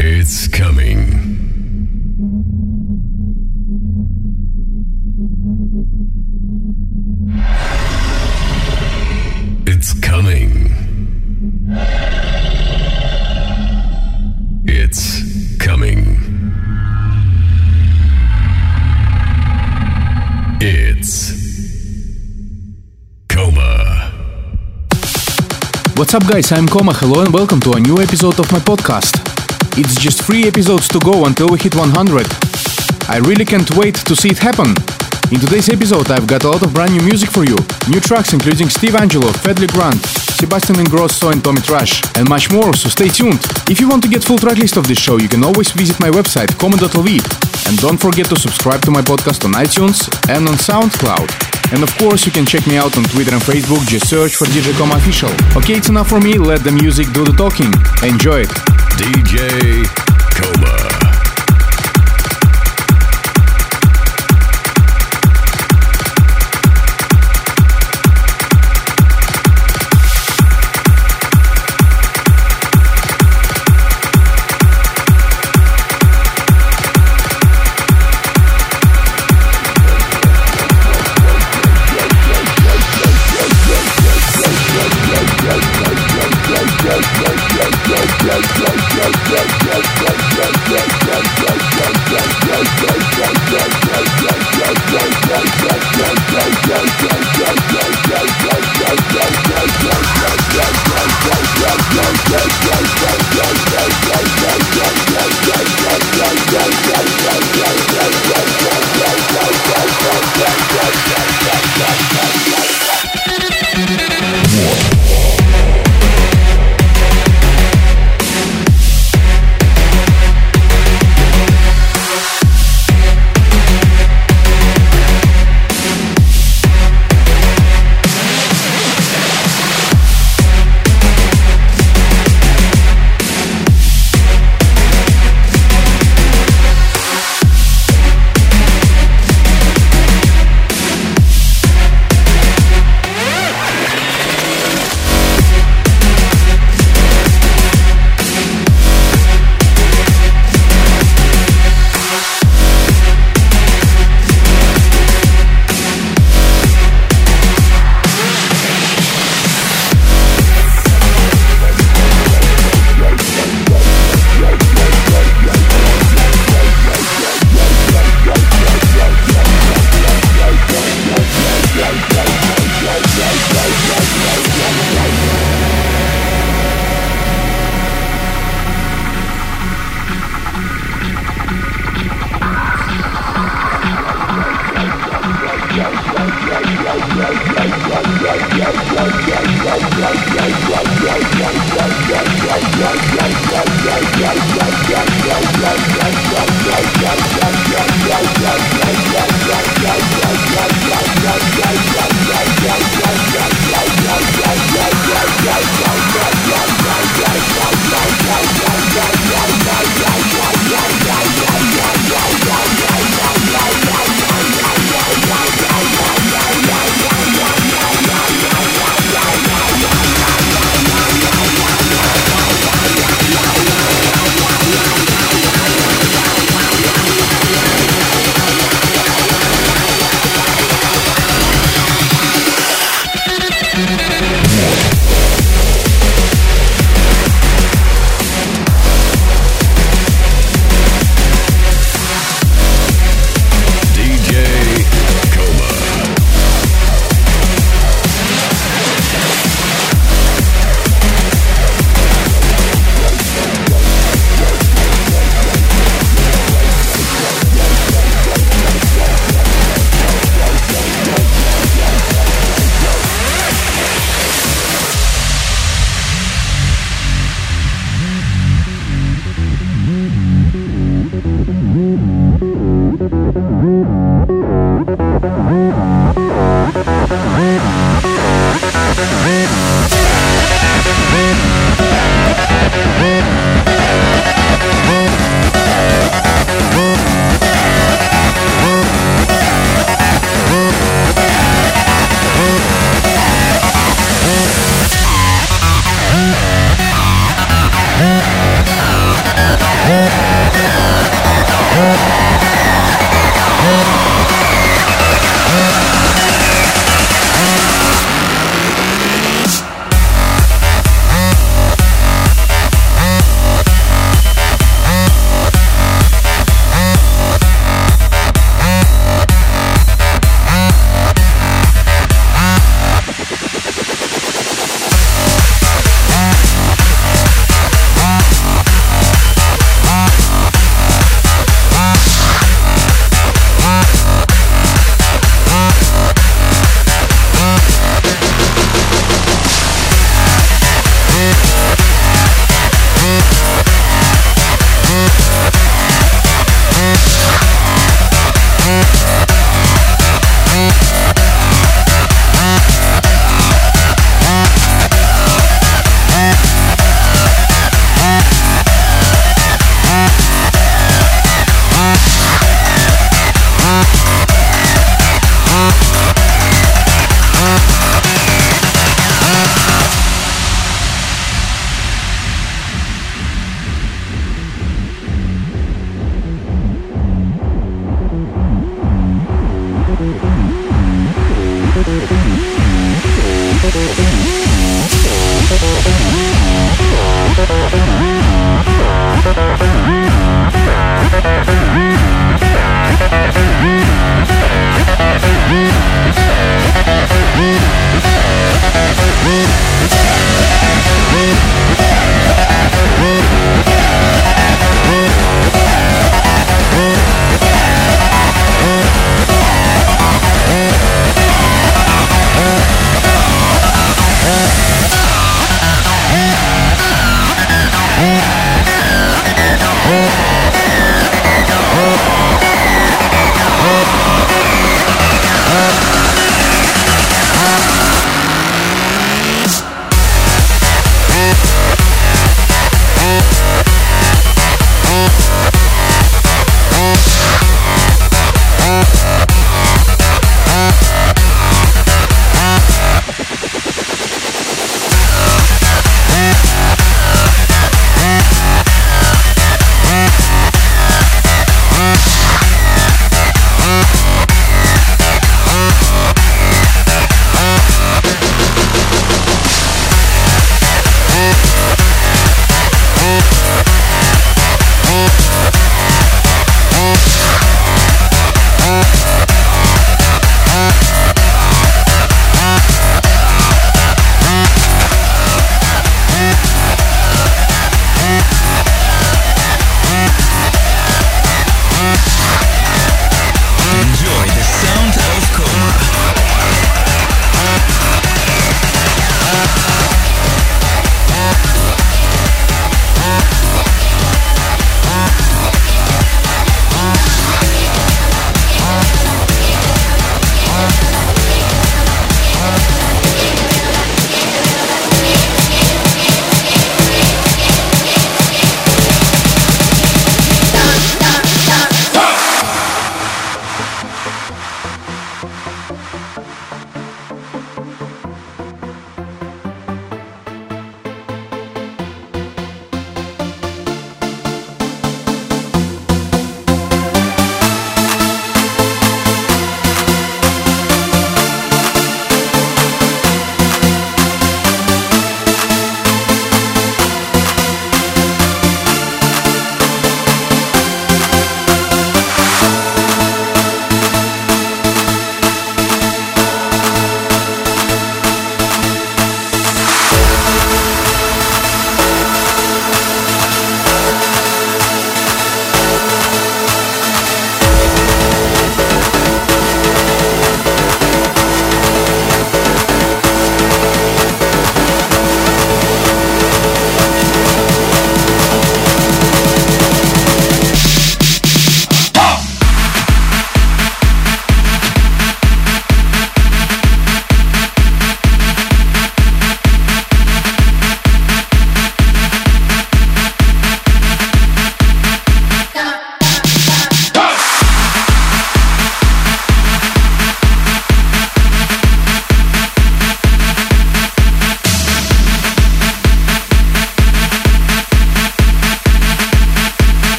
It's coming. What's up, guys? I'm Koma. Hello and welcome to a new episode of my podcast. It's just three episodes to go until we hit 100. I really can't wait to see it happen. In today's episode, I've got a lot of brand new music for you. New tracks including Steve Angello, Fedley Grant, Sebastian Ingrosso and Tommy Trash, and much more, so stay tuned. If you want to get full tracklist of this show, you can always visit my website, koma.lv. And don't forget to subscribe to my podcast on iTunes and on SoundCloud. And of course, you can check me out on Twitter and Facebook, just search for DJ Koma Official. Okay, it's enough for me, let the music do the talking. Enjoy it. DJ Koma.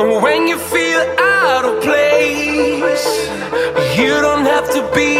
And when you feel out of place, you don't have to be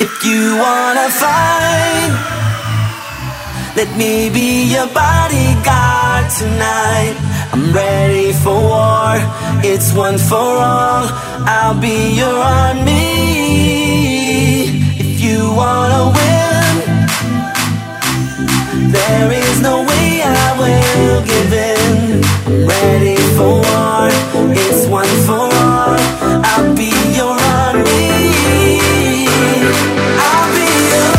If you wanna fight, let me be your bodyguard tonight. I'm ready for war, it's one for all. I'll be your army. If you wanna win, there is no way I will give in. I'm ready for war, it's one for all. I'll be your army. I'll be yours.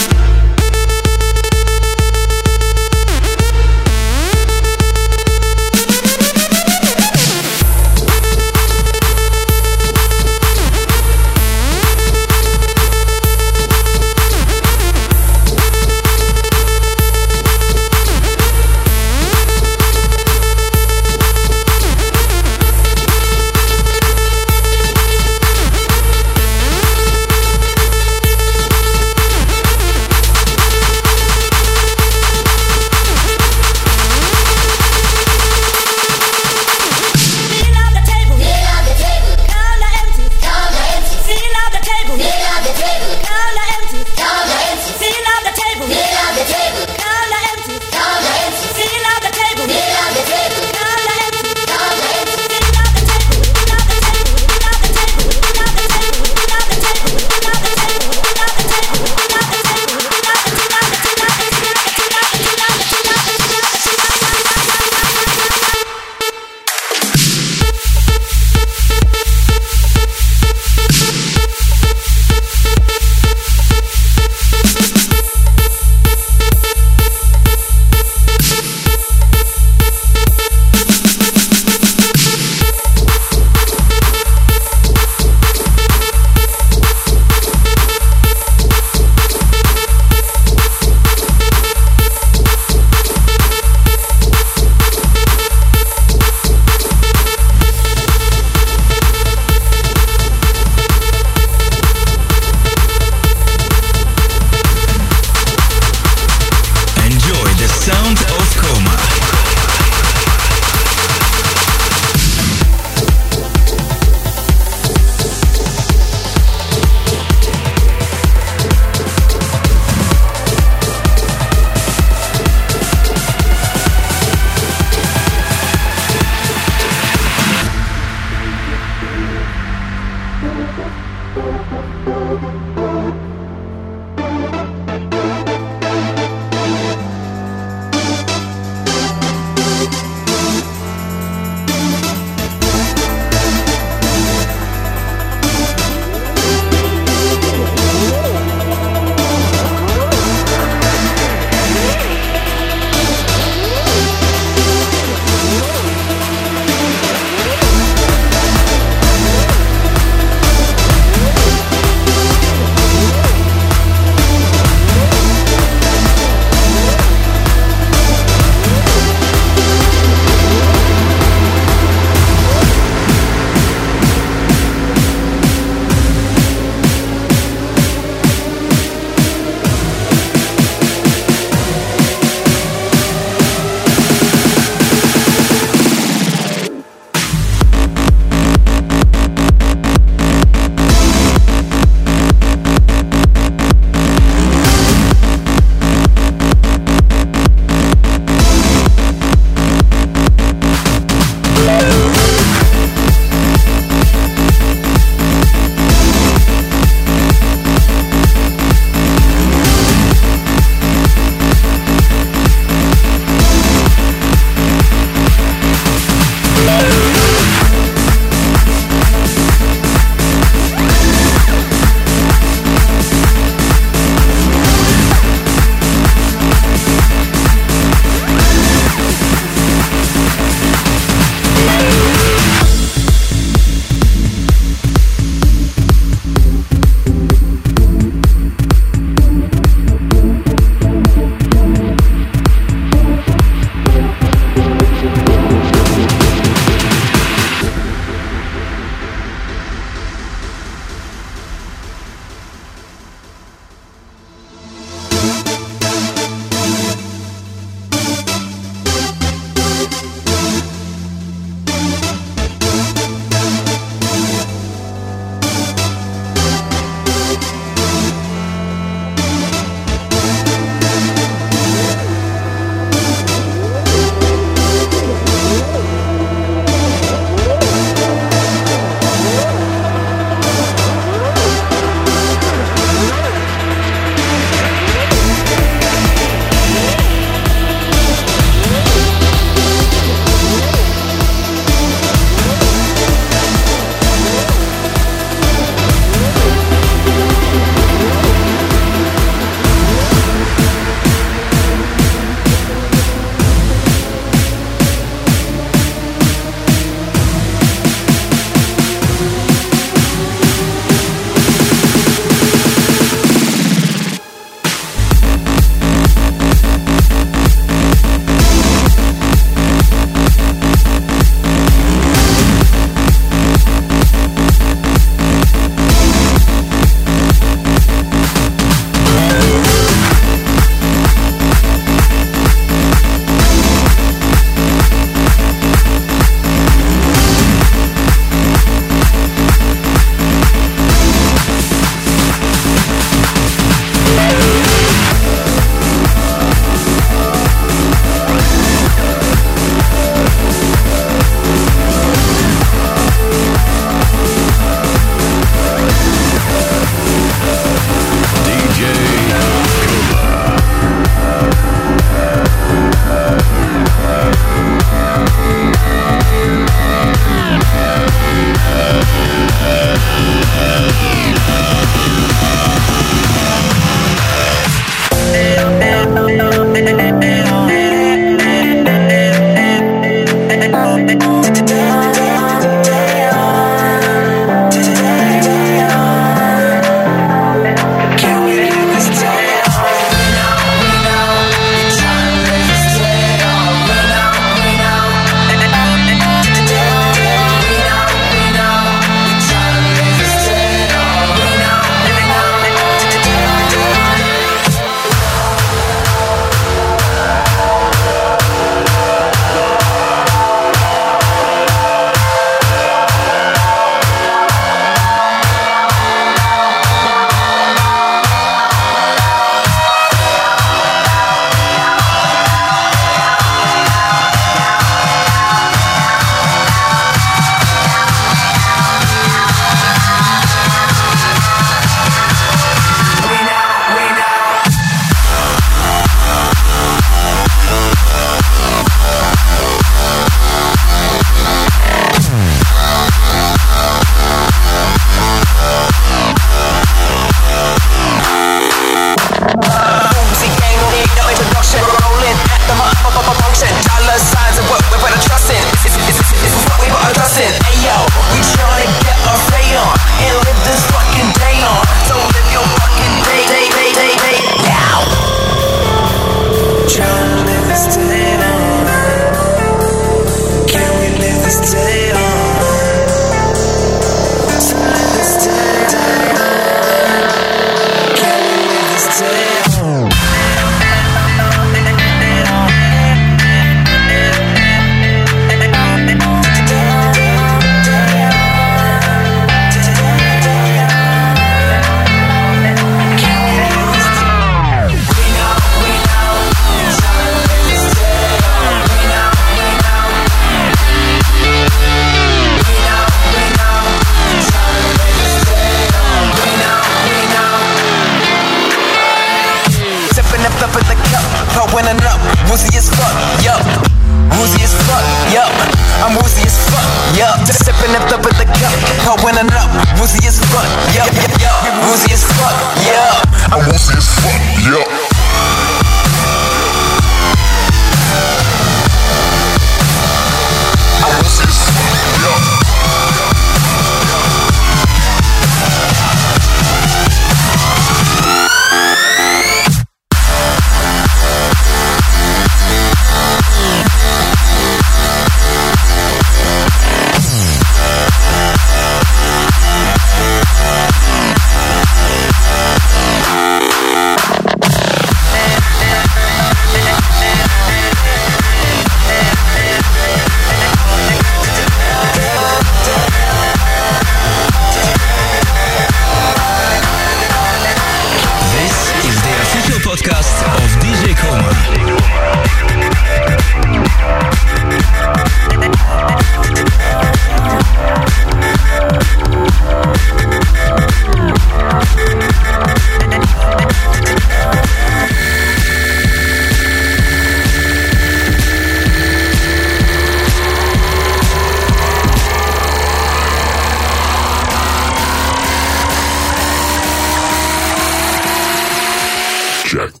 Check.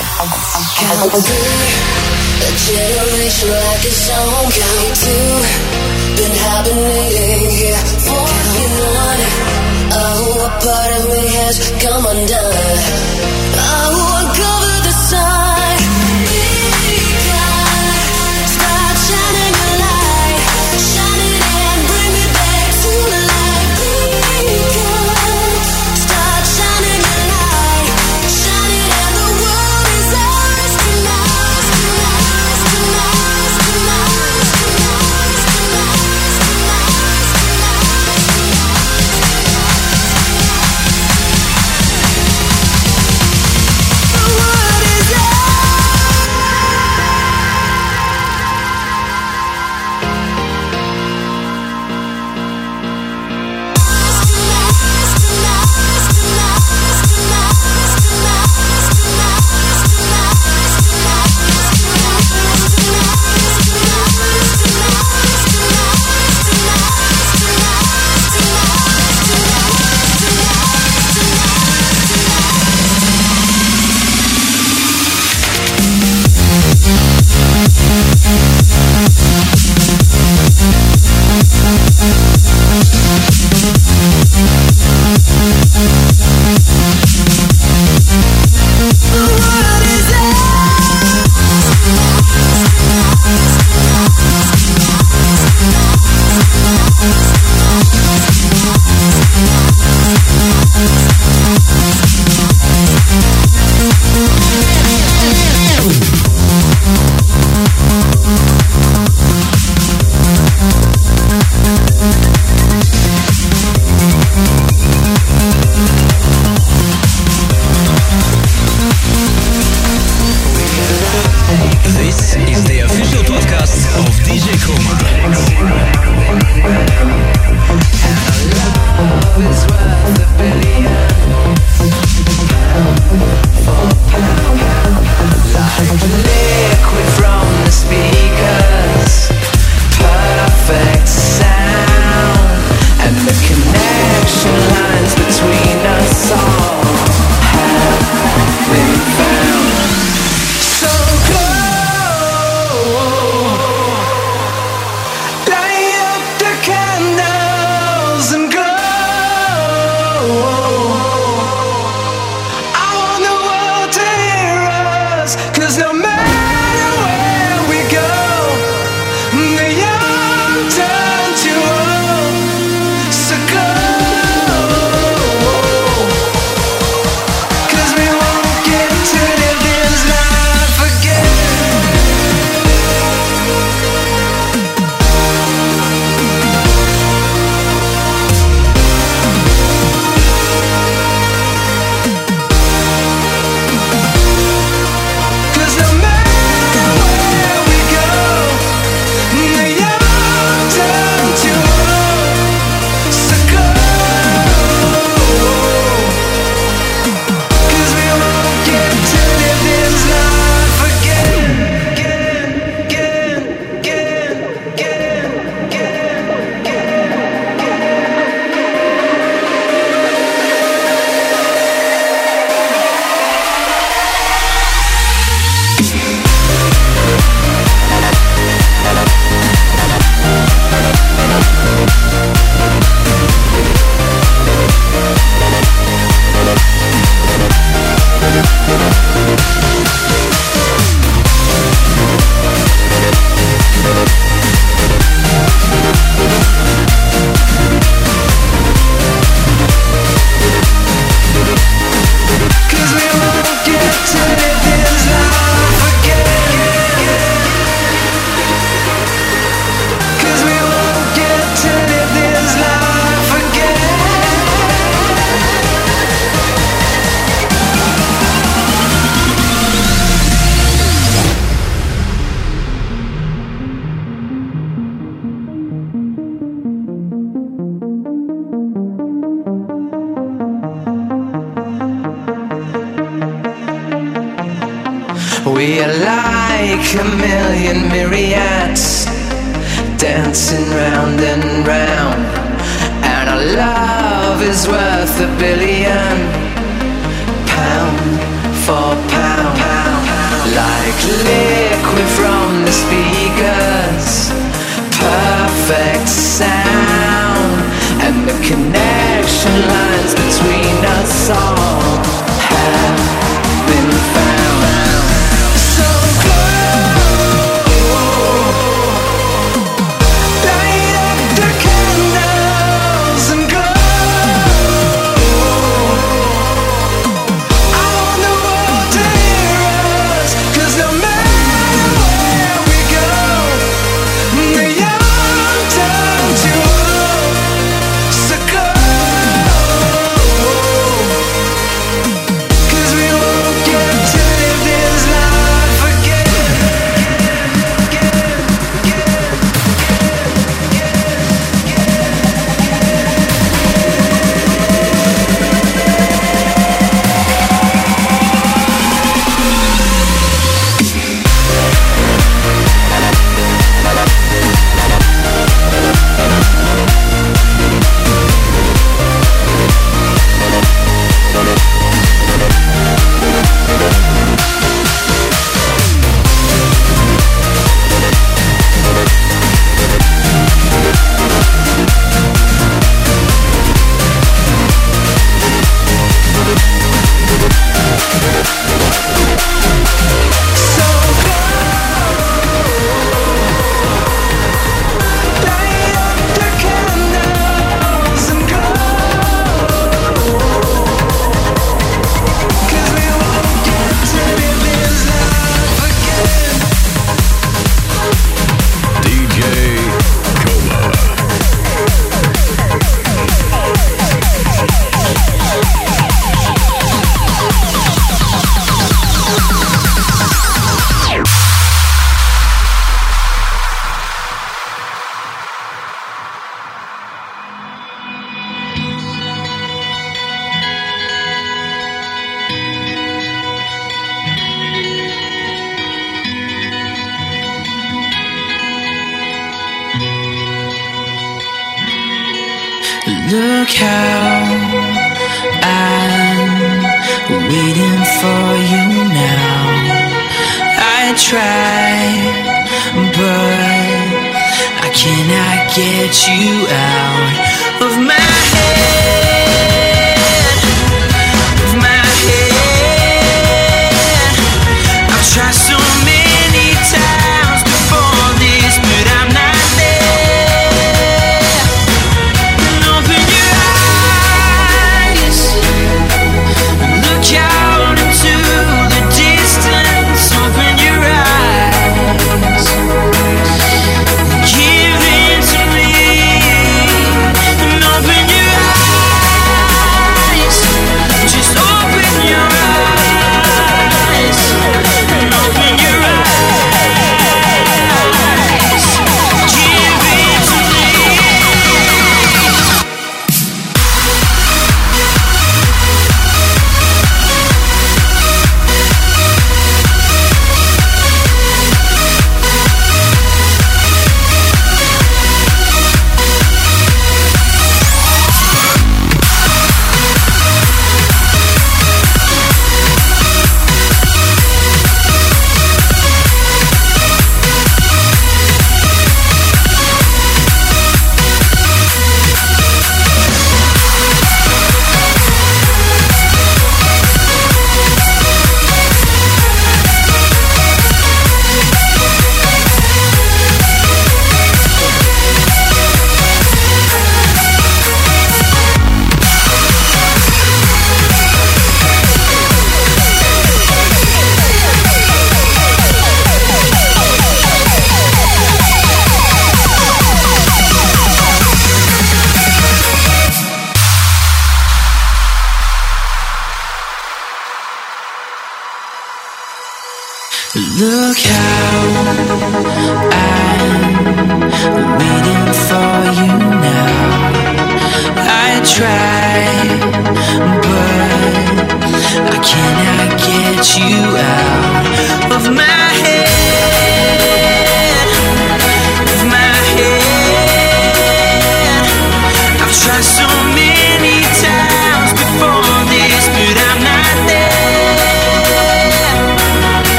Count to a generation like a song. Count to been hibernating here part of me has come undone.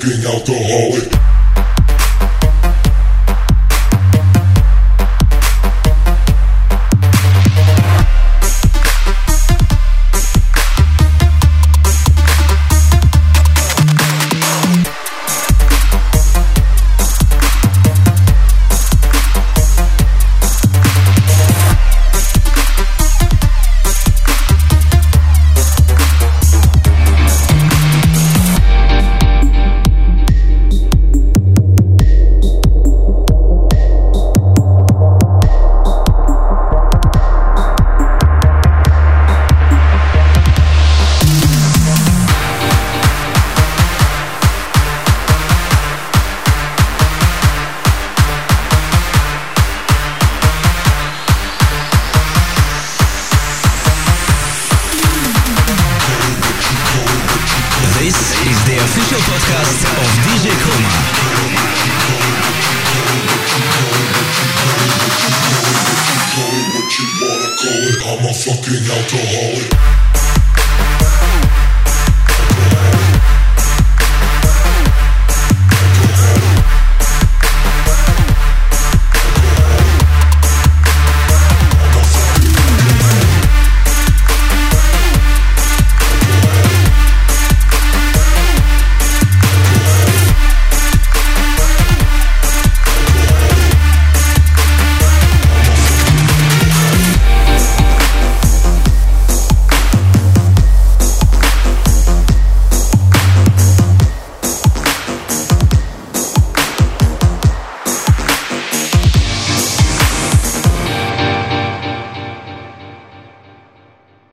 Fucking alcoholic.